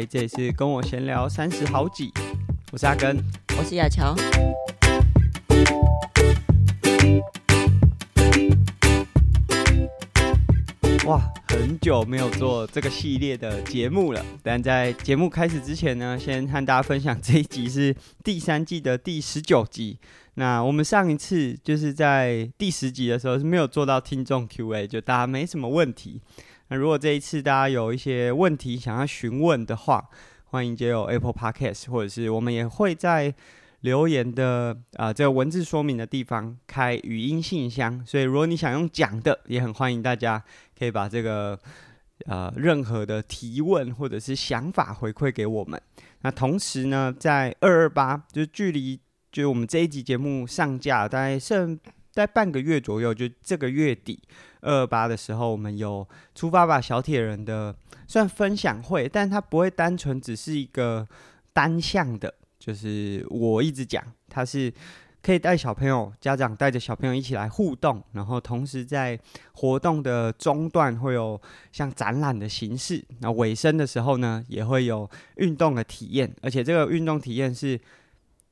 嗨，这里是跟我闲聊三十好几，我是阿根，我是亚乔。哇，很久没有做这个系列的节目了。但在节目开始之前呢，先和大家分享这一集是第三季的第十九集。那我们上一次就是在第十集的时候是没有做到听众 Q&A，就大家没什么问题。那如果这一次大家有一些问题想要询问的话，欢迎接入 Apple Podcast，或者是我们也会在留言的啊、这个文字说明的地方开语音信箱。所以如果你想用讲的，也很欢迎大家可以把这个呃任何的提问或者是想法回馈给我们。那同时呢，在二二八就距离就我们这一集节目上架大概剩在半个月左右，就这个月底。二二八的时候，我们有出发吧小铁人的算分享会，但它不会单纯只是一个单向的，就是我一直讲，它是可以带小朋友、家长带着小朋友一起来互动，然后同时在活动的中段会有像展览的形式，那尾声的时候呢，也会有运动的体验，而且这个运动体验是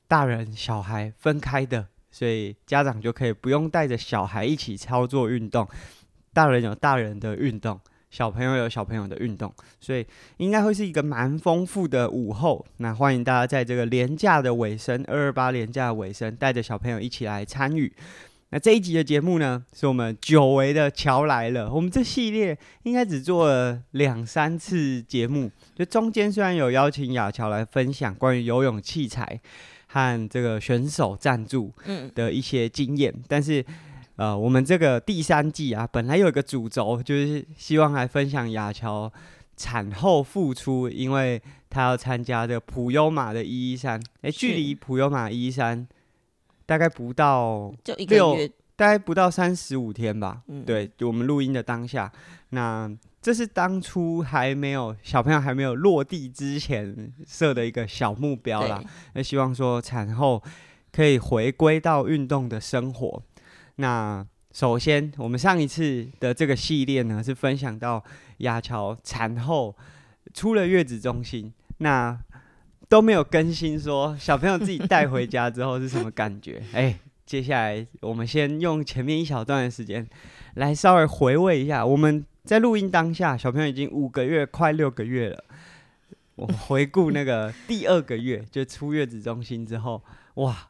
大人小孩分开的，所以家长就可以不用带着小孩一起操作运动。大人有大人的运动，小朋友有小朋友的运动，所以应该会是一个蛮丰富的午后。那欢迎大家在这个廉价的尾声，二二八廉价的尾声，带着小朋友一起来参与。那这一集的节目呢，是我们久违的乔来了。我们这系列应该只做了两三次节目，就中间虽然有邀请雅乔来分享关于游泳器材和这个选手赞助的一些经验，嗯、但是。呃，我们这个第三季啊，本来有一个主轴，就是希望来分享雅乔产后复出，因为她要参加的普悠玛的一一三，哎，距离普悠玛一一三大概不到就一个月，大概不到三十五天吧。嗯、对，我们录音的当下，那这是当初还没有小朋友还没有落地之前设的一个小目标啦。那希望说产后可以回归到运动的生活。那首先，我们上一次的这个系列呢，是分享到雅乔产后出了月子中心，那都没有更新说小朋友自己带回家之后是什么感觉。哎、欸，接下来我们先用前面一小段的时间来稍微回味一下，我们在录音当下，小朋友已经五个月，快六个月了。我回顾那个第二个月，就出月子中心之后，哇！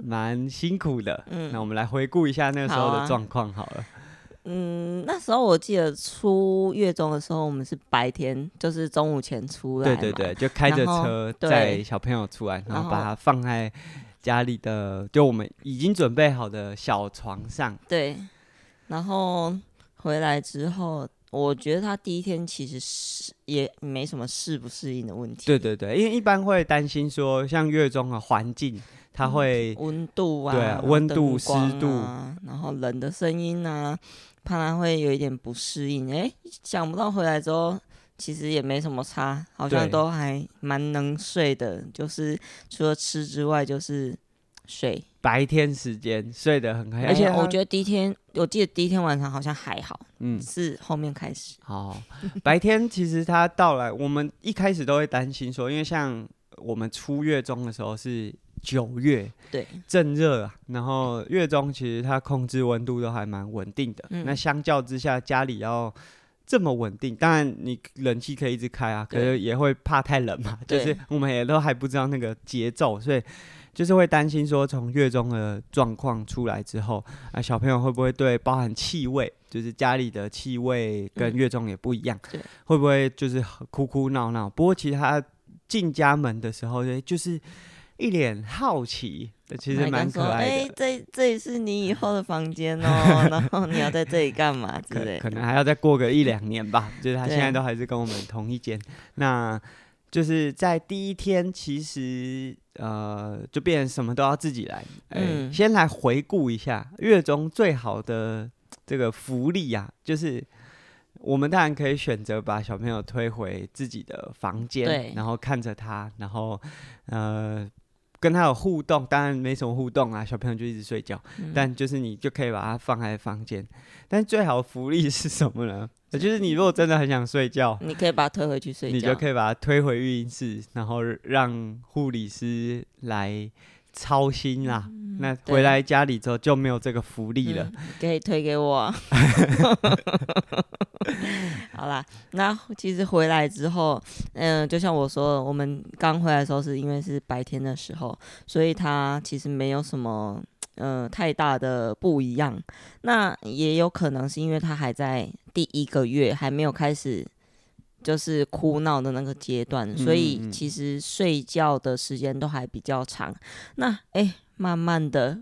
蛮辛苦的，嗯，那我们来回顾一下那个时候的状况好了。嗯，那时候我记得出月中的时候，我们是白天，就是中午前出来，对对对，就开着车载小朋友出来，然后，然后把他放在家里的，就我们已经准备好的小床上。对，然后回来之后，我觉得他第一天其实是也没什么适不适应的问题。对对对，因为一般会担心说，像月中的环境。它会温度啊，对啊，温度、湿度，然后冷的声音啊，怕他会有一点不适应。哎，想不到回来之后，其实也没什么差，好像都还蛮能睡的。就是除了吃之外，就是睡。白天时间睡得很开心，而且我觉得第一天，我记得第一天晚上好像还好，嗯，是后面开始。好，白天其实它到来，我们一开始都会担心说，因为像我们初月中的时候是。九月对正热啊，然后月中其实它控制温度都还蛮稳定的。嗯、那相较之下，家里要这么稳定，当然你冷气可以一直开啊，可是也会怕太冷嘛。就是我们也都还不知道那个节奏，所以就是会担心说，从月中的状况出来之后，啊，小朋友会不会对包含气味，就是家里的气味跟月中也不一样，嗯、会不会就是哭哭闹闹？不过其实他进家门的时候，就是。一脸好奇，其实蛮可爱的。哎、欸，这这里是你以后的房间哦，然后你要在这里干嘛之类的？可能还要再过个一两年吧。就是他现在都还是跟我们同一间。那就是在第一天，其实呃，就变成什么都要自己来。欸、嗯，先来回顾一下月中最好的这个福利啊，就是我们当然可以选择把小朋友推回自己的房间，然后看着他，然后呃。跟他有互动，当然没什么互动啊，小朋友就一直睡觉。嗯、但就是你就可以把它放在房间。但最好的福利是什么呢？就是你如果真的很想睡觉，你可以把它推回去睡觉，你就可以把它推回育婴室，然后让护理师来操心啦。嗯、那回来家里之后就没有这个福利了。嗯、可以推给我。好啦，那其实回来之后，嗯、呃，就像我说，我们刚回来的时候是因为是白天的时候，所以他其实没有什么，呃，太大的不一样。那也有可能是因为他还在第一个月，还没有开始就是哭闹的那个阶段，所以其实睡觉的时间都还比较长。那哎、欸，慢慢的。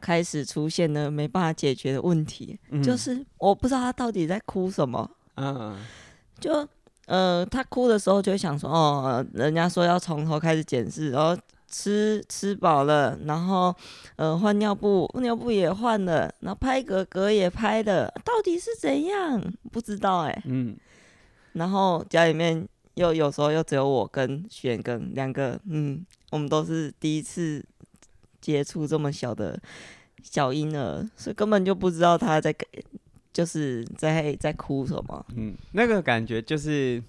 开始出现了没办法解决的问题，嗯、就是我不知道他到底在哭什么。嗯，就呃，他哭的时候就会想说，哦，人家说要从头开始检视，然后吃吃饱了，然后呃换尿布，尿布也换了，然后拍嗝嗝也拍了，到底是怎样？不知道哎、欸。嗯，然后家里面又有时候又只有我跟轩跟两个，嗯，我们都是第一次。接触这么小的小婴儿，所以根本就不知道他在，就是在在哭什么。嗯，那个感觉就是，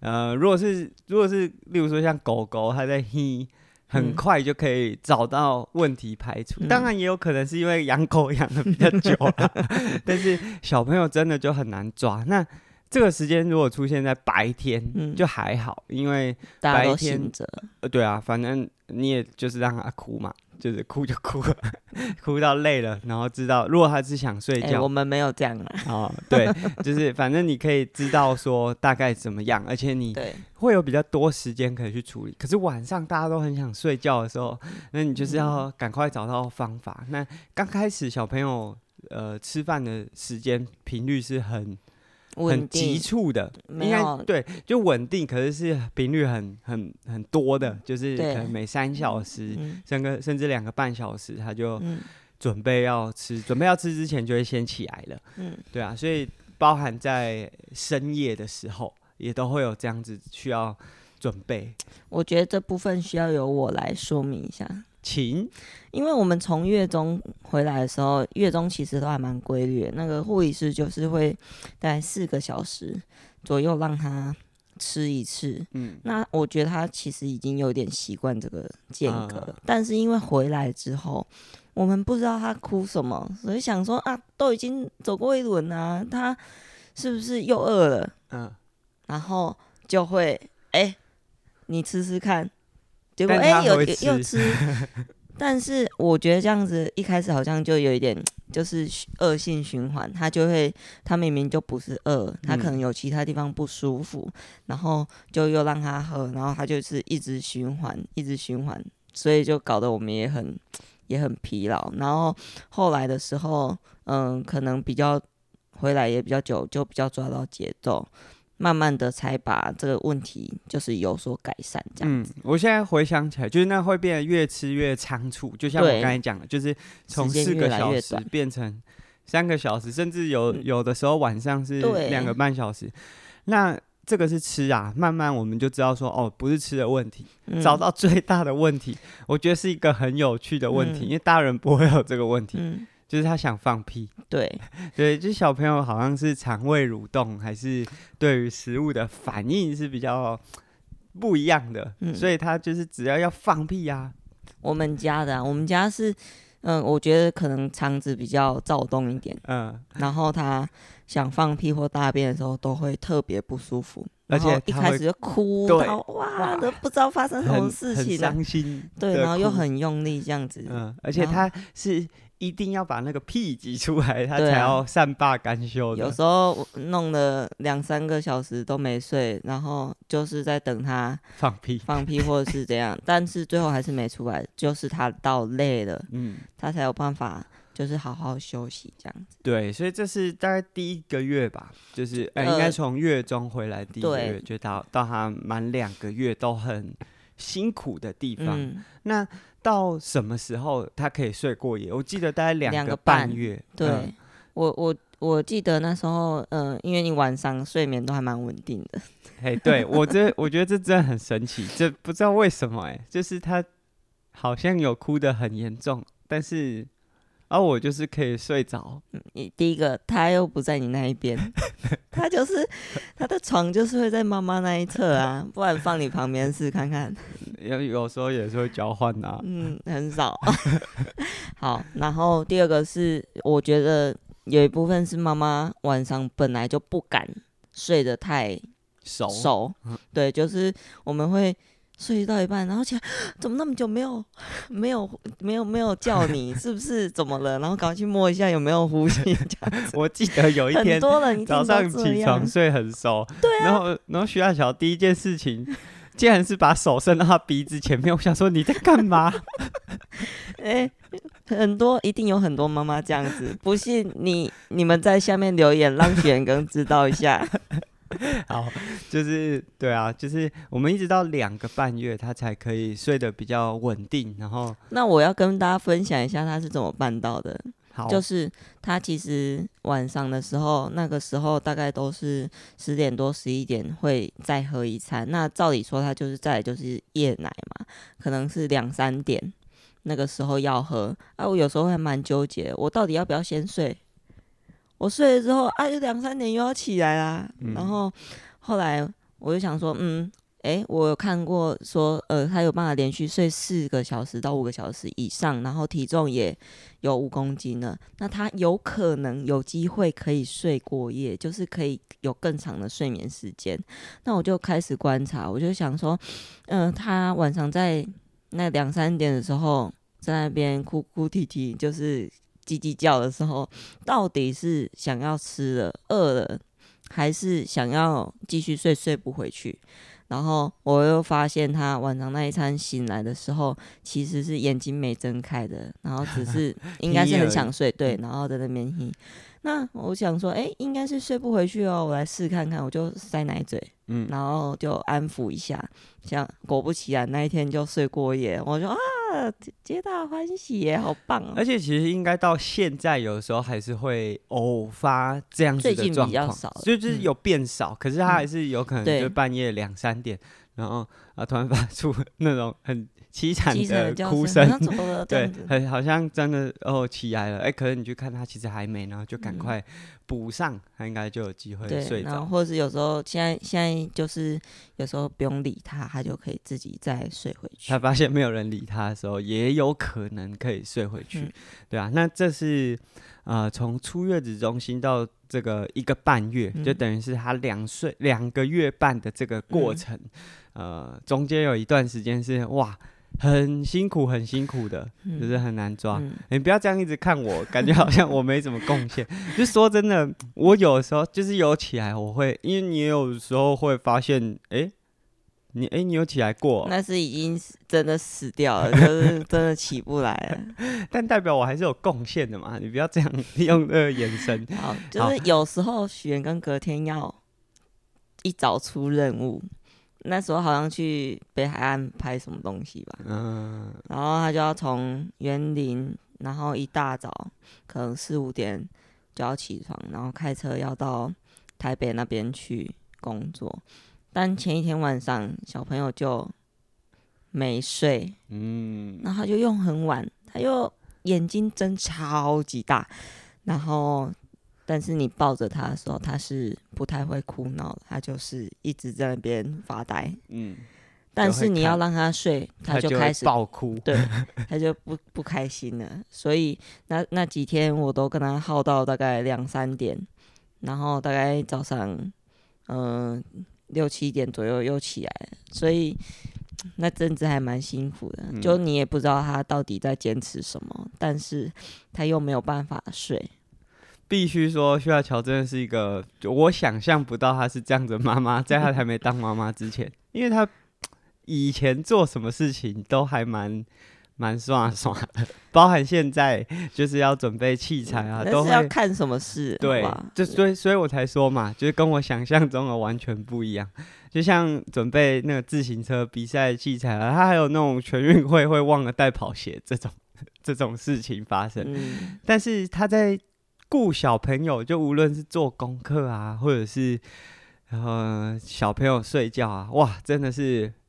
呃，如果是如果是，例如说像狗狗，它在嘿，很快就可以找到问题排除。嗯、当然也有可能是因为养狗养的比较久了，但是小朋友真的就很难抓。那这个时间如果出现在白天，就还好，嗯、因为白天呃，对啊，反正。你也就是让他哭嘛，就是哭就哭了，哭到累了，然后知道如果他是想睡觉，欸、我们没有这样啊。哦，对，就是反正你可以知道说大概怎么样，而且你会有比较多时间可以去处理。可是晚上大家都很想睡觉的时候，那你就是要赶快找到方法。嗯、那刚开始小朋友呃吃饭的时间频率是很。很急促的，应该对，就稳定，可是是频率很很很多的，就是可能每三小时，三个甚至两个半小时，他就准备要吃，准备要吃之前就会先起来了。嗯，对啊，所以包含在深夜的时候，也都会有这样子需要准备。我觉得这部分需要由我来说明一下。请，因为我们从月中回来的时候，月中其实都还蛮规律的。那个护理师就是会在四个小时左右让他吃一次。嗯，那我觉得他其实已经有点习惯这个间隔，啊、但是因为回来之后，我们不知道他哭什么，所以想说啊，都已经走过一轮啊，他是不是又饿了？嗯、啊，然后就会哎、欸，你吃吃看。结果哎、欸，有又吃，但是我觉得这样子一开始好像就有一点就是恶性循环，他就会他明明就不是饿，他可能有其他地方不舒服，嗯、然后就又让他喝，然后他就是一直循环，一直循环，所以就搞得我们也很也很疲劳。然后后来的时候，嗯，可能比较回来也比较久，就比较抓到节奏。慢慢的才把这个问题就是有所改善，这样。子。嗯，我现在回想起来，就是那会变得越吃越仓促，就像我刚才讲的，就是从四个小时变成三个小时，甚至有有的时候晚上是两个半小时。那这个是吃啊，慢慢我们就知道说，哦，不是吃的问题，找到最大的问题，我觉得是一个很有趣的问题，因为大人不会有这个问题。就是他想放屁，对。对，就小朋友好像是肠胃蠕动，还是对于食物的反应是比较不一样的，嗯、所以他就是只要要放屁呀、啊。我们家的、啊，我们家是，嗯，我觉得可能肠子比较躁动一点，嗯，然后他想放屁或大便的时候都会特别不舒服，而且一开始就哭到，对。哇，都不知道发生什么事情，伤心，对，然后又很用力这样子，嗯，而且他是。一定要把那个屁挤出来，他才要善罢甘休的。有时候弄了两三个小时都没睡，然后就是在等他放屁、放屁或者是怎样，但是最后还是没出来，就是他到累了，嗯，他才有办法就是好好休息这样子。对，所以这是大概第一个月吧，就是呃，应该从月中回来第一个月，就到到他满两个月都很辛苦的地方。嗯、那到什么时候他可以睡过夜？我记得大概两个半月。对，嗯、我我我记得那时候，嗯、呃，因为你晚上睡眠都还蛮稳定的。哎，对我这我觉得这真的很神奇，这不知道为什么哎，就是他好像有哭得很严重，但是。而、啊、我就是可以睡着。你第一个，他又不在你那一边，他就是他的床就是会在妈妈那一侧啊，不然放你旁边试看看。有有时候也是会交换啊。嗯，很少。好，然后第二个是，我觉得有一部分是妈妈晚上本来就不敢睡得太熟熟。对，就是我们会。睡到一半，然后起来，怎么那么久没有、没有、没有、没有叫你？是不是怎么了？然后赶快去摸一下有没有呼吸。我记得有一天早上起床睡很熟，对啊，然后然后徐大乔第一件事情，竟然是把手伸到他鼻子前面。我想说你在干嘛？哎、欸，很多一定有很多妈妈这样子，不信你你们在下面留言，让雪哥知道一下。好，就是对啊，就是我们一直到两个半月，他才可以睡得比较稳定。然后，那我要跟大家分享一下他是怎么办到的。好，就是他其实晚上的时候，那个时候大概都是十点多、十一点会再喝一餐。那照理说，他就是再就是夜奶嘛，可能是两三点那个时候要喝。啊，我有时候还蛮纠结，我到底要不要先睡？我睡了之后，啊，就两三点又要起来啦。嗯、然后后来我就想说，嗯，诶，我有看过说，呃，他有办法连续睡四个小时到五个小时以上，然后体重也有五公斤了。那他有可能有机会可以睡过夜，就是可以有更长的睡眠时间。那我就开始观察，我就想说，嗯、呃，他晚上在那两三点的时候在那边哭哭啼啼，就是。叽叽叫的时候，到底是想要吃了饿了，还是想要继续睡睡不回去？然后我又发现他晚上那一餐醒来的时候，其实是眼睛没睁开的，然后只是应该是很想睡，对，然后在那边听。那我想说，哎、欸，应该是睡不回去哦，我来试看看，我就塞奶嘴，嗯，然后就安抚一下，像果不其然，那一天就睡过夜。我说啊，皆大欢喜耶，好棒哦！而且其实应该到现在，有的时候还是会偶发这样子的状况，最近比较少，就是有变少，嗯、可是他还是有可能就半夜两三点，然后啊突然发出 那种很。凄惨的哭声，对，很好像真的哦起来了，哎、欸，可是你去看他其实还没，然后就赶快补上，嗯、他应该就有机会睡着。然后或者是有时候现在现在就是有时候不用理他，他就可以自己再睡回去。他发现没有人理他的时候，也有可能可以睡回去，嗯、对啊，那这是呃从出月子中心到这个一个半月，嗯、就等于是他两岁两个月半的这个过程，嗯、呃，中间有一段时间是哇。很辛苦，很辛苦的，嗯、就是很难抓。你、不要这样一直看我，感觉好像我没怎么贡献。就说真的，我有的时候就是有起来，我会，因为你有时候会发现，哎、欸，你哎、欸，你有起来过，那是已经真的死掉了，就是真的起不来了。但代表我还是有贡献的嘛？你不要这样用那个眼神。好，就是有时候许愿跟隔天要一早出任务。那时候好像去北海岸拍什么东西吧，嗯，然后他就要从园林，然后一大早可能四五点就要起床，然后开车要到台北那边去工作。但前一天晚上小朋友就没睡，嗯，然后他就用很晚，他又眼睛睁超级大，然后。但是你抱着他的时候，他是不太会哭闹的，他就是一直在那边发呆。嗯，但是你要让他睡，他就开始爆哭，对，他就不不开心了。所以那那几天我都跟他耗到大概两三点，然后大概早上嗯、呃、六七点左右又起来了，所以那阵子还蛮辛苦的。嗯、就你也不知道他到底在坚持什么，但是他又没有办法睡。必须说，徐亚乔真的是一个，我想象不到她是这样的妈妈，在她还没当妈妈之前，因为她以前做什么事情都还蛮蛮耍耍的，包含现在就是要准备器材啊，都是要看什么事，对，就所以所以我才说嘛，就是跟我想象中的完全不一样。就像准备那个自行车比赛器材啊，他还有那种全运会会忘了带跑鞋这种这种事情发生，嗯、但是他在。顾小朋友，就无论是做功课啊，或者是呃小朋友睡觉啊，哇，真的是。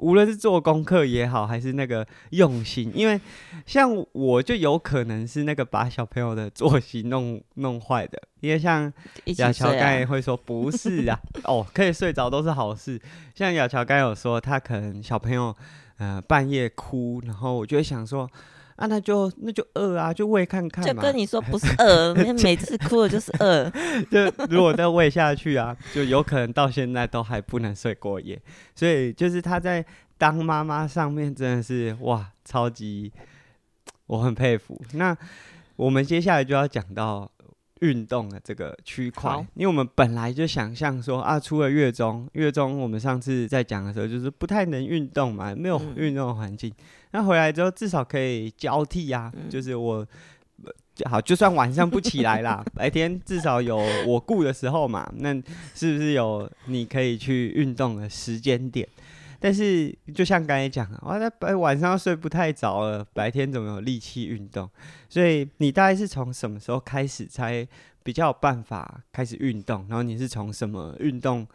无论是做功课也好，还是那个用心，因为像我就有可能是那个把小朋友的作息弄弄坏的，因为像雅乔刚才会说不是啊，哦，可以睡着都是好事。像雅乔刚有说，他可能小朋友呃半夜哭，然后我就会想说。啊，那就那就饿啊，就喂看看嘛。就跟你说不是饿，每次哭的就是饿。就如果再喂下去啊，就有可能到现在都还不能睡过夜。所以就是他在当妈妈上面真的是哇，超级，我很佩服。那我们接下来就要讲到。运动的这个区块，因为我们本来就想象说啊，出了月中，月中我们上次在讲的时候，就是不太能运动嘛，没有运动环境。那、嗯、回来之后，至少可以交替啊，嗯、就是我好，就算晚上不起来啦，白天至少有我顾的时候嘛，那是不是有你可以去运动的时间点？但是就像刚才讲，我在白晚上睡不太着了，白天怎么有力气运动？所以你大概是从什么时候开始才比较有办法开始运动？然后你是从什么运动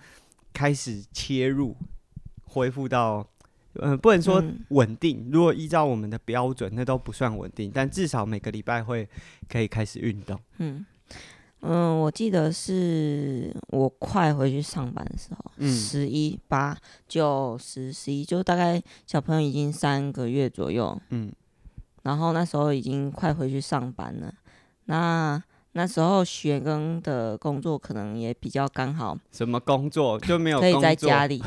开始切入，恢复到嗯、呃，不能说稳定。嗯、如果依照我们的标准，那都不算稳定，但至少每个礼拜会可以开始运动。嗯。嗯，我记得是我快回去上班的时候，十一八九十十一，就大概小朋友已经三个月左右，嗯，然后那时候已经快回去上班了，那那时候学庚的工作可能也比较刚好，什么工作就没有可以在家里，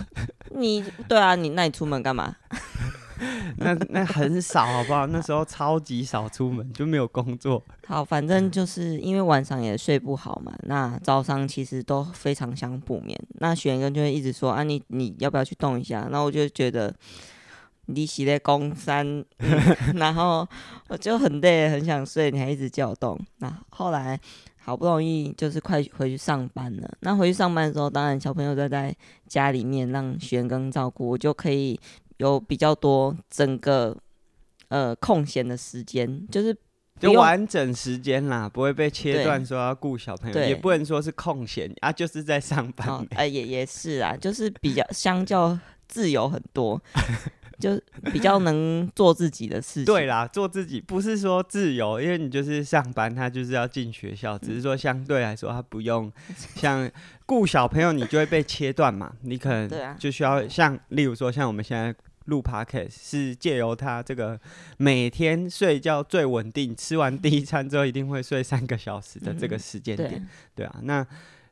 你对啊，你那你出门干嘛？那那很少，好不好？那时候超级少出门，就没有工作。好，反正就是因为晚上也睡不好嘛。那早上其实都非常想补眠。那轩哥就会一直说：“啊你，你你要不要去动一下？”那我就觉得你洗在公山，然后我就很累，很想睡，你还一直叫我动。那后来好不容易就是快回去上班了。那回去上班的时候，当然小朋友都在家里面让玄庚照顾，我就可以。有比较多整个呃空闲的时间，就是就完整时间啦，不会被切断说要顾小朋友，也不能说是空闲啊，就是在上班。哎、呃，也也是啊，就是比较相较自由很多，就比较能做自己的事情。对啦，做自己不是说自由，因为你就是上班，他就是要进学校，只是说相对来说他不用 像顾小朋友，你就会被切断嘛，你可能 就需要像例如说像我们现在。录 Podcast 是借由他这个每天睡觉最稳定，吃完第一餐之后一定会睡三个小时的这个时间点，嗯、对，对啊，那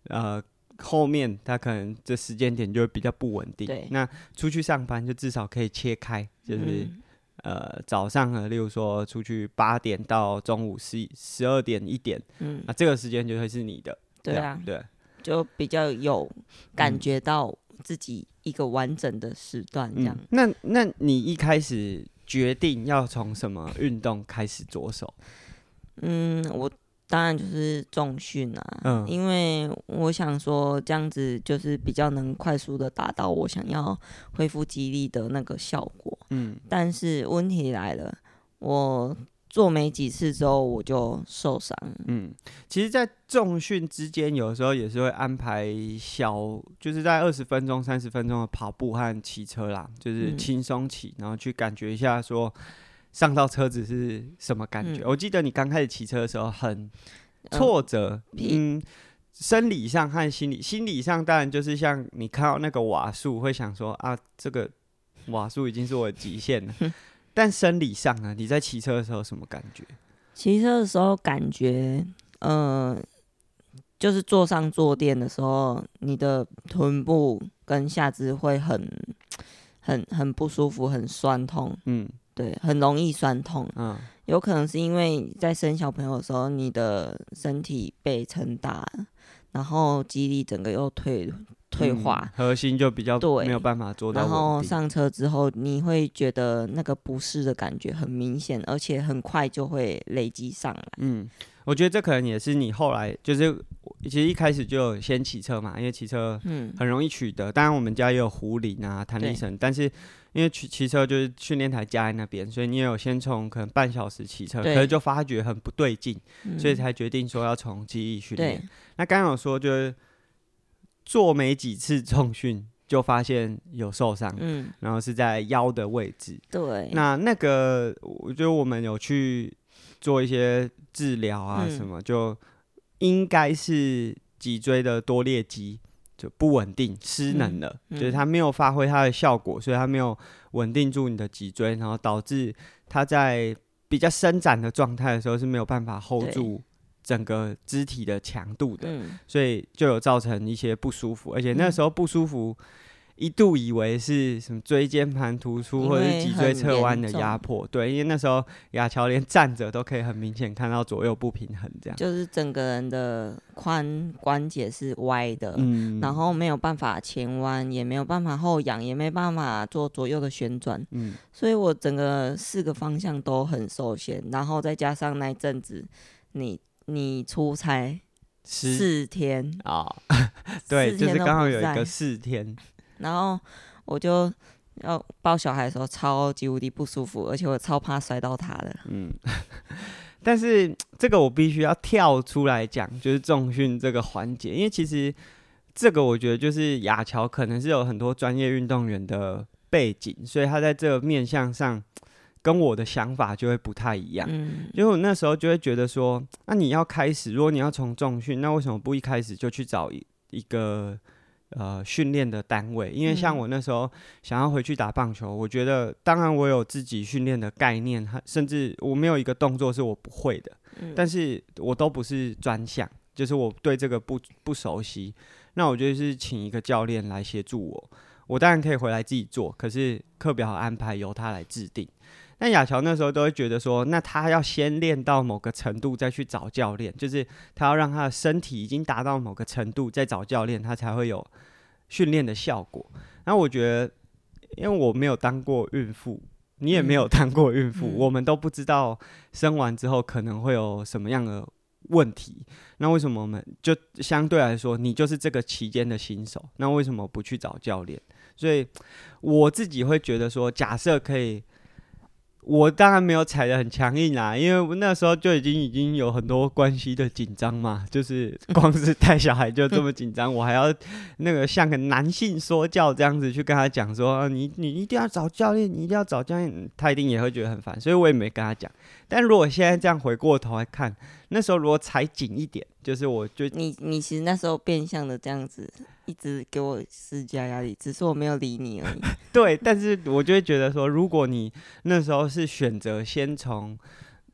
呃后面他可能这时间点就会比较不稳定。对，那出去上班就至少可以切开，就是、嗯、呃早上呢，例如说出去八点到中午十十二点一点，嗯，那这个时间就会是你的，对啊，对，就比较有感觉到自己。一个完整的时段，这样。嗯、那那你一开始决定要从什么运动开始着手？嗯，我当然就是重训啊，嗯，因为我想说这样子就是比较能快速的达到我想要恢复肌力的那个效果。嗯，但是问题来了，我。做没几次之后我就受伤。嗯，其实，在重训之间，有时候也是会安排小，就是在二十分钟、三十分钟的跑步和骑车啦，就是轻松骑，然后去感觉一下说上到车子是什么感觉。嗯、我记得你刚开始骑车的时候很挫折，嗯，嗯，生理上和心理，心理上当然就是像你看到那个瓦数，会想说啊，这个瓦数已经是我的极限了。但生理上呢？你在骑车的时候什么感觉？骑车的时候感觉，呃，就是坐上坐垫的时候，你的臀部跟下肢会很、很、很不舒服，很酸痛。嗯，对，很容易酸痛。嗯，有可能是因为在生小朋友的时候，你的身体被撑大，然后肌力整个又退。退化，核心就比较没有办法做到。然后上车之后，你会觉得那个不适的感觉很明显，而且很快就会累积上来。嗯，我觉得这可能也是你后来就是其实一开始就先骑车嘛，因为骑车嗯很容易取得。当然我们家也有壶铃啊、弹力绳，但是因为骑骑车就是训练台架在那边，所以你也有先从可能半小时骑车，可是就发觉很不对劲，嗯、所以才决定说要从记忆训练。那刚刚有说就是做没几次重训就发现有受伤，嗯，然后是在腰的位置。对，那那个我觉得我们有去做一些治疗啊什么，嗯、就应该是脊椎的多裂肌。就不稳定、失能了，嗯。嗯、就是它没有发挥它的效果，所以它没有稳定住你的脊椎，然后导致它在比较伸展的状态的时候是没有办法 hold 住整个肢体的强度的，嗯、所以就有造成一些不舒服，而且那时候不舒服。一度以为是什么椎间盘突出或者是脊椎侧弯的压迫，对，因为那时候亚乔连站着都可以很明显看到左右不平衡，这样。就是整个人的髋关节是歪的，嗯，然后没有办法前弯，也没有办法后仰，也没办法做左右的旋转，嗯，所以我整个四个方向都很受限，然后再加上那阵子你你出差四天。啊，哦、对，就是刚好有一个四天。然后我就要抱小孩的时候超级无敌不舒服，而且我超怕摔到他的。嗯，但是这个我必须要跳出来讲，就是重训这个环节，因为其实这个我觉得就是亚乔可能是有很多专业运动员的背景，所以他在这个面向上跟我的想法就会不太一样。嗯，因为我那时候就会觉得说，那你要开始，如果你要从重训，那为什么不一开始就去找一一个？呃，训练的单位，因为像我那时候想要回去打棒球，嗯、我觉得当然我有自己训练的概念，甚至我没有一个动作是我不会的，嗯、但是我都不是专项，就是我对这个不不熟悉，那我觉得是请一个教练来协助我，我当然可以回来自己做，可是课表安排由他来制定。但亚乔那时候都会觉得说，那他要先练到某个程度再去找教练，就是他要让他的身体已经达到某个程度再找教练，他才会有训练的效果。那我觉得，因为我没有当过孕妇，你也没有当过孕妇，嗯、我们都不知道生完之后可能会有什么样的问题。那为什么我们就相对来说，你就是这个期间的新手，那为什么不去找教练？所以我自己会觉得说，假设可以。我当然没有踩的很强硬啦，因为我那时候就已经已经有很多关系的紧张嘛，就是光是带小孩就这么紧张，我还要那个像个男性说教这样子去跟他讲说，你你一定要找教练，你一定要找教练，他一定也会觉得很烦，所以我也没跟他讲。但如果现在这样回过头来看，那时候如果踩紧一点，就是我就你你其实那时候变相的这样子。一直给我施加压力，只是我没有理你而已。对，但是我就会觉得说，如果你那时候是选择先从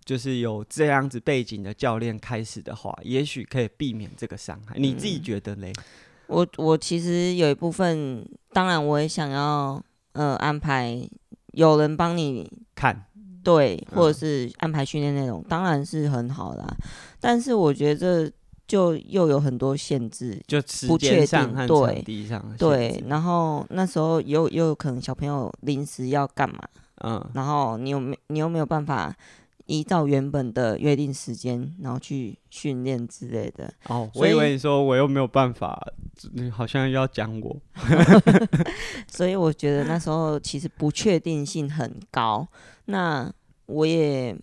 就是有这样子背景的教练开始的话，也许可以避免这个伤害。你自己觉得嘞？嗯、我我其实有一部分，当然我也想要呃安排有人帮你看，对，或者是安排训练内容，嗯、当然是很好啦。但是我觉得。就又有很多限制，就不确定，对，对，然后那时候又又有可能小朋友临时要干嘛，嗯，然后你有没你又没有办法依照原本的约定时间，然后去训练之类的。哦，我以为你说我又没有办法，你好像要讲我，所以我觉得那时候其实不确定性很高，那我也。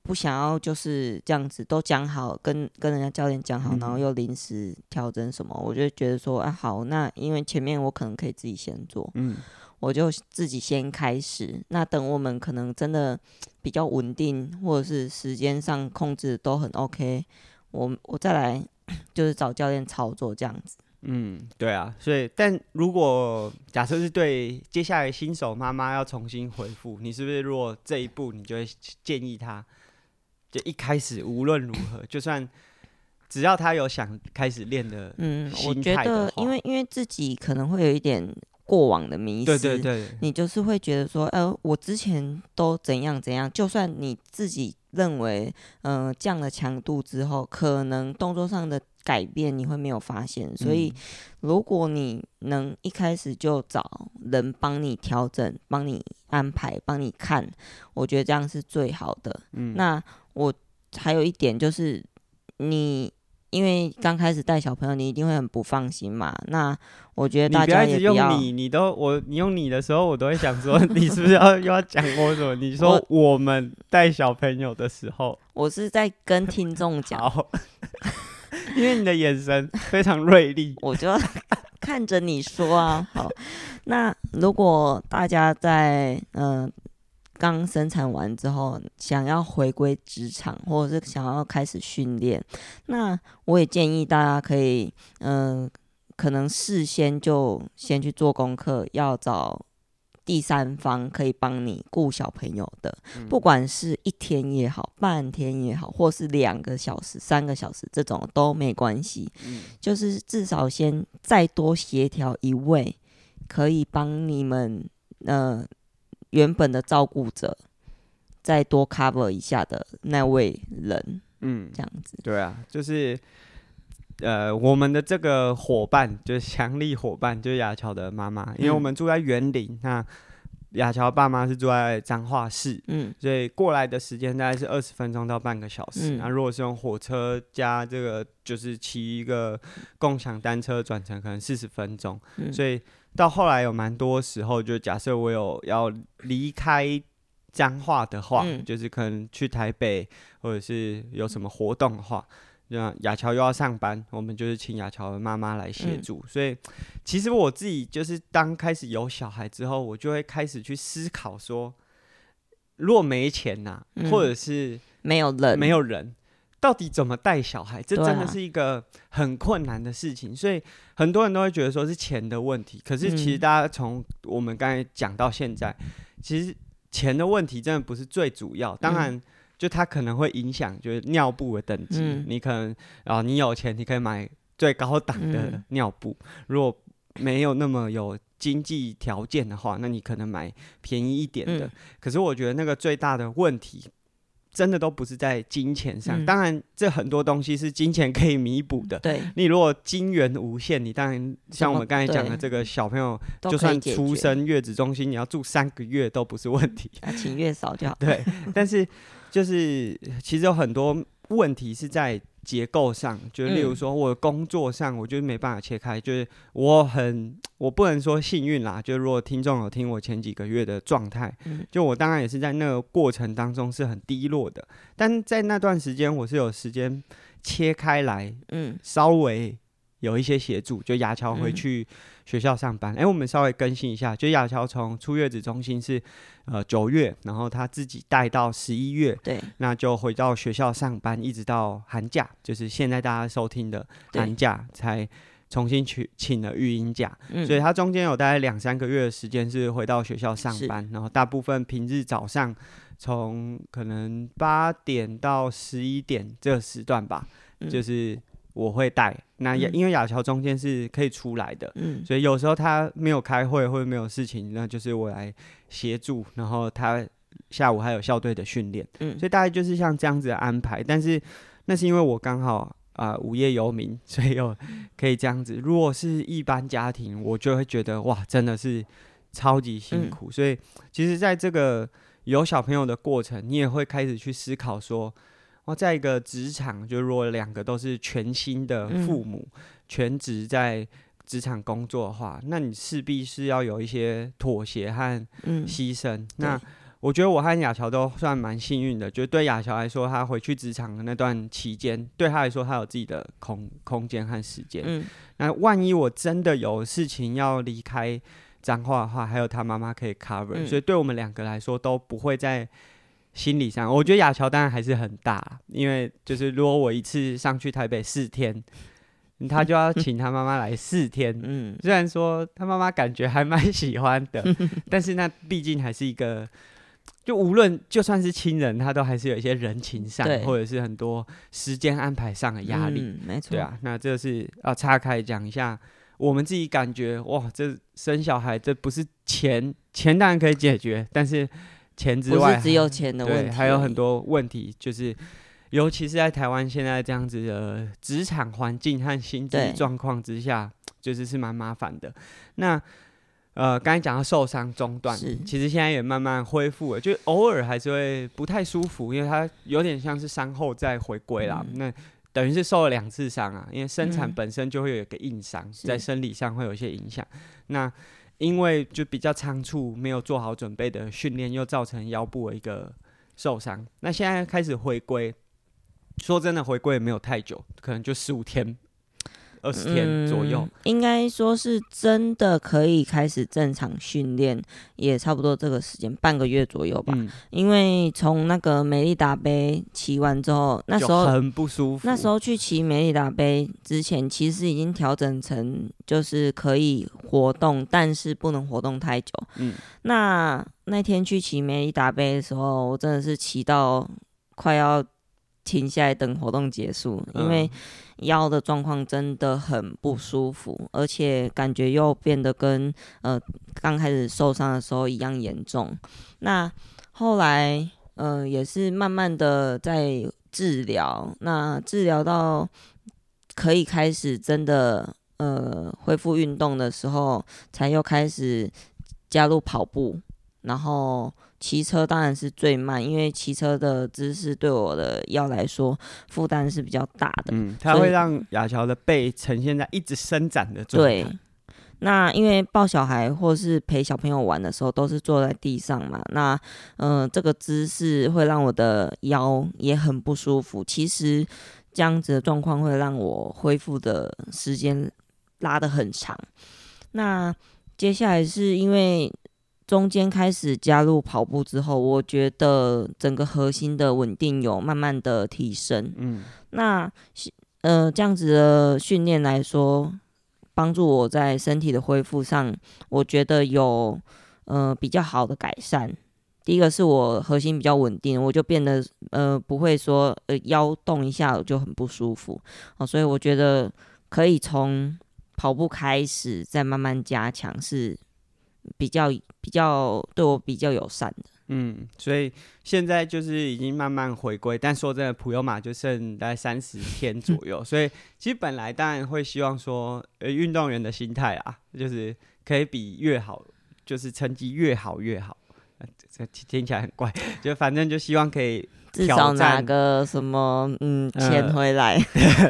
不想要就是这样子都讲好，跟跟人家教练讲好，然后又临时调整什么，嗯、我就觉得说，啊好，那因为前面我可能可以自己先做，嗯，我就自己先开始。那等我们可能真的比较稳定，或者是时间上控制都很 OK，我我再来就是找教练操作这样子。嗯，对啊，所以但如果假设是对接下来新手妈妈要重新回复，你是不是如果这一步你就会建议她？就一开始无论如何，就算只要他有想开始练的，嗯，我觉得因为因为自己可能会有一点过往的迷失，对对对，你就是会觉得说，呃，我之前都怎样怎样，就算你自己认为，嗯、呃，降了强度之后，可能动作上的改变你会没有发现，所以如果你能一开始就找人帮你调整、帮你安排、帮你看，我觉得这样是最好的。嗯，那。我还有一点就是，你因为刚开始带小朋友，你一定会很不放心嘛。那我觉得大家也用你，你都我你用你的时候，我都会想说，你是不是要又要讲我什么？你说我们带小朋友的时候，我，我是在跟听众讲，因为你的眼神非常锐利，我就要看着你说啊。好，那如果大家在嗯。呃刚生产完之后，想要回归职场，或者是想要开始训练，那我也建议大家可以，嗯、呃，可能事先就先去做功课，要找第三方可以帮你顾小朋友的，嗯、不管是一天也好，半天也好，或是两个小时、三个小时这种都没关系，嗯、就是至少先再多协调一位可以帮你们，呃。原本的照顾者再多 cover 一下的那位人，嗯，这样子，对啊，就是呃，我们的这个伙伴就是强力伙伴，就是雅乔的妈妈，因为我们住在园林，那雅乔爸妈是住在彰化市，嗯，所以过来的时间大概是二十分钟到半个小时。那、嗯、如果是用火车加这个，就是骑一个共享单车转乘，可能四十分钟，嗯、所以。到后来有蛮多时候，就假设我有要离开彰化的话，嗯、就是可能去台北，或者是有什么活动的话，那雅乔又要上班，我们就是请雅乔的妈妈来协助。嗯、所以其实我自己就是当开始有小孩之后，我就会开始去思考说，如果没钱呐、啊，嗯、或者是没有人，没有人。到底怎么带小孩？这真的是一个很困难的事情，啊、所以很多人都会觉得说是钱的问题。可是其实大家从我们刚才讲到现在，嗯、其实钱的问题真的不是最主要。当然，就它可能会影响，就是尿布的等级。嗯、你可能然后你有钱，你可以买最高档的尿布；嗯、如果没有那么有经济条件的话，那你可能买便宜一点的。嗯、可是我觉得那个最大的问题。真的都不是在金钱上，嗯、当然这很多东西是金钱可以弥补的。对，你如果金源无限，你当然像我们刚才讲的这个小朋友，就算出生月子中心，你要住三个月都不是问题。啊，请月嫂就好。对，但是就是其实有很多问题是在。结构上，就例如说，我工作上，我就没办法切开。嗯、就是我很，我不能说幸运啦。就如果听众有听我前几个月的状态，嗯、就我当然也是在那个过程当中是很低落的。但在那段时间，我是有时间切开来，嗯，稍微有一些协助。就雅乔回去学校上班，哎、嗯欸，我们稍微更新一下。就雅乔从出月子中心是。呃，九月，然后他自己带到十一月，对，那就回到学校上班，一直到寒假，就是现在大家收听的寒假，才重新去请了育婴假，嗯、所以他中间有大概两三个月的时间是回到学校上班，然后大部分平日早上从可能八点到十一点这个时段吧，嗯、就是。我会带，那雅因为亚乔中间是可以出来的，嗯，所以有时候他没有开会或者没有事情，那就是我来协助，然后他下午还有校队的训练，嗯，所以大概就是像这样子的安排。但是那是因为我刚好啊、呃、无业游民，所以又可以这样子。如果是一般家庭，我就会觉得哇，真的是超级辛苦。嗯、所以其实在这个有小朋友的过程，你也会开始去思考说。在一个职场，就如果两个都是全新的父母，嗯、全职在职场工作的话，那你势必是要有一些妥协和牺牲。嗯、那我觉得我和雅乔都算蛮幸运的，就对雅乔来说，他回去职场的那段期间，对他来说，他有自己的空空间和时间。嗯、那万一我真的有事情要离开彰化的话，还有他妈妈可以 cover，、嗯、所以对我们两个来说都不会再。心理上，我觉得亚乔当然还是很大，因为就是如果我一次上去台北四天，他就要请他妈妈来四天。嗯，虽然说他妈妈感觉还蛮喜欢的，但是那毕竟还是一个，就无论就算是亲人，他都还是有一些人情上或者是很多时间安排上的压力。嗯，没错。对啊，那这是要岔开讲一下，我们自己感觉哇，这生小孩这不是钱，钱当然可以解决，但是。钱之外，不是只有钱的问题，对，还有很多问题，就是尤其是在台湾现在这样子的职场环境和经济状况之下，就是是蛮麻烦的。那呃，刚才讲到受伤中断，其实现在也慢慢恢复了，就偶尔还是会不太舒服，因为它有点像是伤后再回归啦。嗯、那等于是受了两次伤啊，因为生产本身就会有一个硬伤，嗯、在生理上会有一些影响。那因为就比较仓促，没有做好准备的训练，又造成腰部的一个受伤。那现在开始回归，说真的，回归也没有太久，可能就十五天。二十天左右，嗯、应该说是真的可以开始正常训练，也差不多这个时间，半个月左右吧。嗯、因为从那个美丽达杯骑完之后，那时候很不舒服。那时候去骑美丽达杯之前，其实已经调整成就是可以活动，但是不能活动太久。嗯，那那天去骑美丽达杯的时候，我真的是骑到快要停下来等活动结束，因为。腰的状况真的很不舒服，而且感觉又变得跟呃刚开始受伤的时候一样严重。那后来呃也是慢慢的在治疗，那治疗到可以开始真的呃恢复运动的时候，才又开始加入跑步，然后。骑车当然是最慢，因为骑车的姿势对我的腰来说负担是比较大的。嗯，它会让亚乔的背呈现在一直伸展的状态。对，那因为抱小孩或是陪小朋友玩的时候都是坐在地上嘛，那嗯、呃，这个姿势会让我的腰也很不舒服。其实这样子的状况会让我恢复的时间拉得很长。那接下来是因为。中间开始加入跑步之后，我觉得整个核心的稳定有慢慢的提升。嗯，那呃这样子的训练来说，帮助我在身体的恢复上，我觉得有呃比较好的改善。第一个是我核心比较稳定，我就变得呃不会说呃腰动一下我就很不舒服。哦，所以我觉得可以从跑步开始，再慢慢加强是。比较比较对我比较友善的，嗯，所以现在就是已经慢慢回归，但说真的，普悠玛就剩大概三十天左右，所以其实本来当然会希望说，呃，运动员的心态啊，就是可以比越好，就是成绩越好越好，呃，这听起来很怪，就反正就希望可以至少拿个什么嗯钱回来，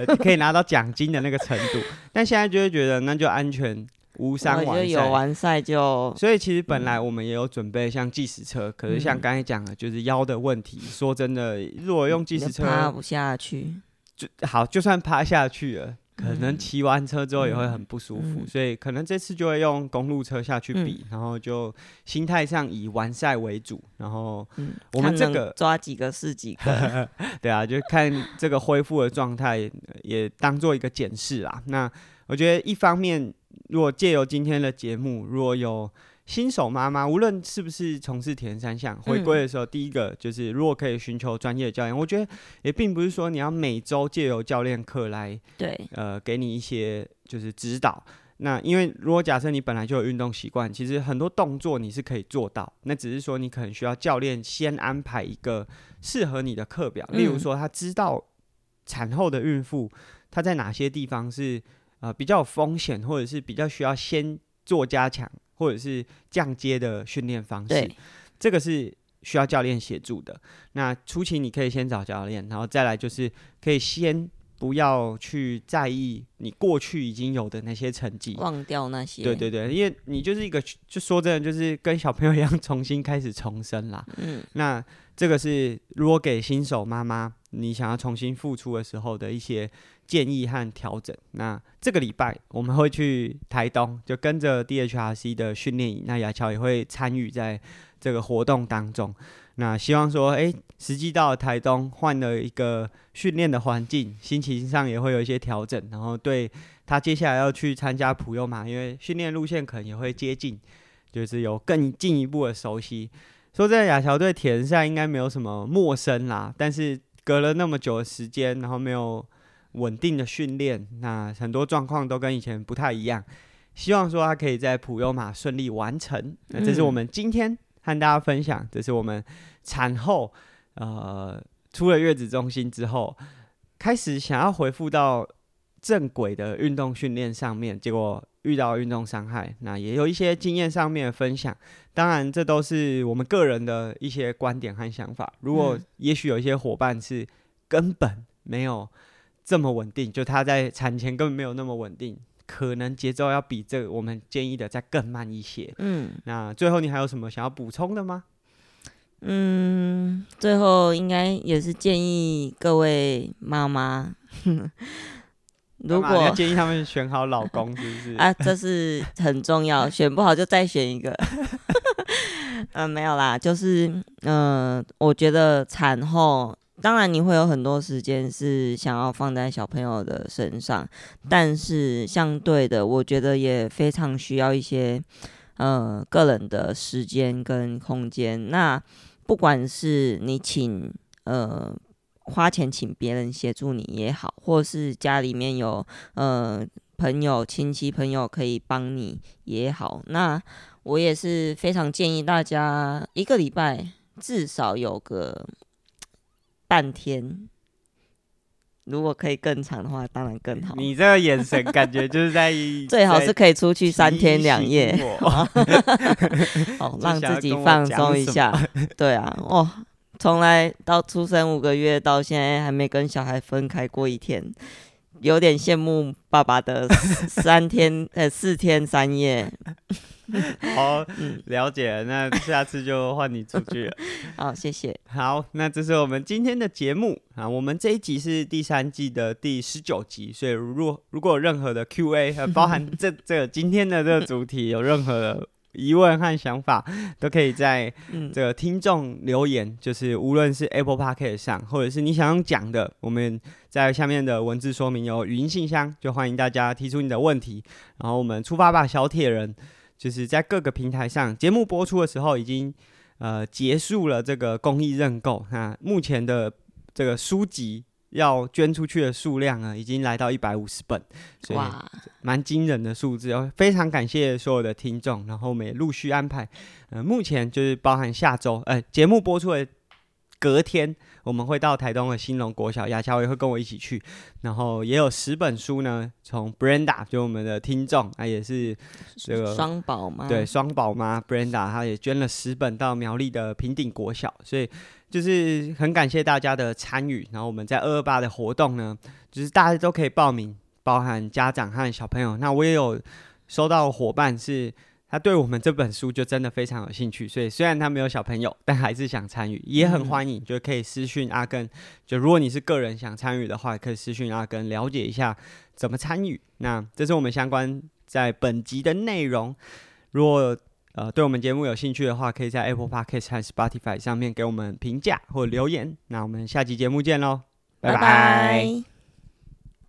呃、可以拿到奖金的那个程度，但现在就会觉得那就安全。无伤完赛，有完赛就。所以其实本来我们也有准备像计时车，嗯、可是像刚才讲的，就是腰的问题。嗯、说真的，如果用计时车，趴不下去，就好，就算趴下去了，可能骑完车之后也会很不舒服。嗯、所以可能这次就会用公路车下去比，嗯、然后就心态上以完赛为主。然后我们这个抓几个是几个，对啊，就看这个恢复的状态，也当做一个检视啦。那我觉得一方面。如果借由今天的节目，如果有新手妈妈，无论是不是从事田三项，回归的时候，嗯、第一个就是如果可以寻求专业的教练，我觉得也并不是说你要每周借由教练课来，对，呃，给你一些就是指导。那因为如果假设你本来就有运动习惯，其实很多动作你是可以做到，那只是说你可能需要教练先安排一个适合你的课表，例如说他知道产后的孕妇她在哪些地方是。呃，比较有风险，或者是比较需要先做加强，或者是降阶的训练方式，对这个是需要教练协助的。那初期你可以先找教练，然后再来就是可以先不要去在意你过去已经有的那些成绩，忘掉那些。对对对，因为你就是一个，就说真的，就是跟小朋友一样，重新开始重生啦。嗯，那这个是如果给新手妈妈，你想要重新复出的时候的一些。建议和调整。那这个礼拜我们会去台东，就跟着 DHRC 的训练营。那雅乔也会参与在这个活动当中。那希望说，哎，实际到了台东，换了一个训练的环境，心情上也会有一些调整。然后对他接下来要去参加普悠玛，因为训练路线可能也会接近，就是有更进一步的熟悉。说真的，雅乔对田赛应该没有什么陌生啦，但是隔了那么久的时间，然后没有。稳定的训练，那很多状况都跟以前不太一样。希望说他可以在普悠马顺利完成。那这是我们今天和大家分享，这是我们产后呃出了月子中心之后，开始想要恢复到正轨的运动训练上面，结果遇到运动伤害。那也有一些经验上面的分享，当然这都是我们个人的一些观点和想法。如果也许有一些伙伴是根本没有。这么稳定，就他在产前根本没有那么稳定，可能节奏要比这我们建议的再更慢一些。嗯，那最后你还有什么想要补充的吗？嗯，最后应该也是建议各位妈妈，如果要建议他们选好老公，是不是？啊，这是很重要，选不好就再选一个。嗯、呃，没有啦，就是嗯、呃，我觉得产后当然你会有很多时间是想要放在小朋友的身上，但是相对的，我觉得也非常需要一些呃个人的时间跟空间。那不管是你请呃花钱请别人协助你也好，或是家里面有呃朋友亲戚朋友可以帮你也好，那我也是非常建议大家一个礼拜至少有个半天，如果可以更长的话，当然更好。你这个眼神感觉就是在最好是可以出去三天两夜，好 让自己放松一下。对啊，哦，从来到出生五个月到现在还没跟小孩分开过一天，有点羡慕爸爸的三天 呃四天三夜。好，了解了。那下次就换你出去了。好，谢谢。好，那这是我们今天的节目啊。我们这一集是第三季的第十九集，所以如果如果有任何的 Q&A，包含这这个今天的这个主题，有任何的疑问和想法，都可以在这个听众留言，就是无论是 Apple Podcast 上，或者是你想要讲的，我们在下面的文字说明有语音信箱，就欢迎大家提出你的问题。然后我们出发吧，小铁人。就是在各个平台上，节目播出的时候已经呃结束了这个公益认购。那目前的这个书籍要捐出去的数量啊，已经来到一百五十本，所以蛮惊人的数字哦。非常感谢所有的听众，然后我们也陆续安排。呃，目前就是包含下周，呃，节目播出的隔天。我们会到台东的兴隆国小，亚乔也会跟我一起去，然后也有十本书呢。从 Brenda 就我们的听众，啊，也是这个双宝妈，对双宝妈 Brenda，她也捐了十本到苗栗的平顶国小，所以就是很感谢大家的参与。然后我们在二二八的活动呢，就是大家都可以报名，包含家长和小朋友。那我也有收到伙伴是。他对我们这本书就真的非常有兴趣，所以虽然他没有小朋友，但还是想参与，也很欢迎，就可以私讯阿根。就如果你是个人想参与的话，可以私讯阿根了解一下怎么参与。那这是我们相关在本集的内容。如果呃对我们节目有兴趣的话，可以在 Apple Podcast 和 Spotify 上面给我们评价或留言。那我们下集节目见喽，拜拜。拜拜。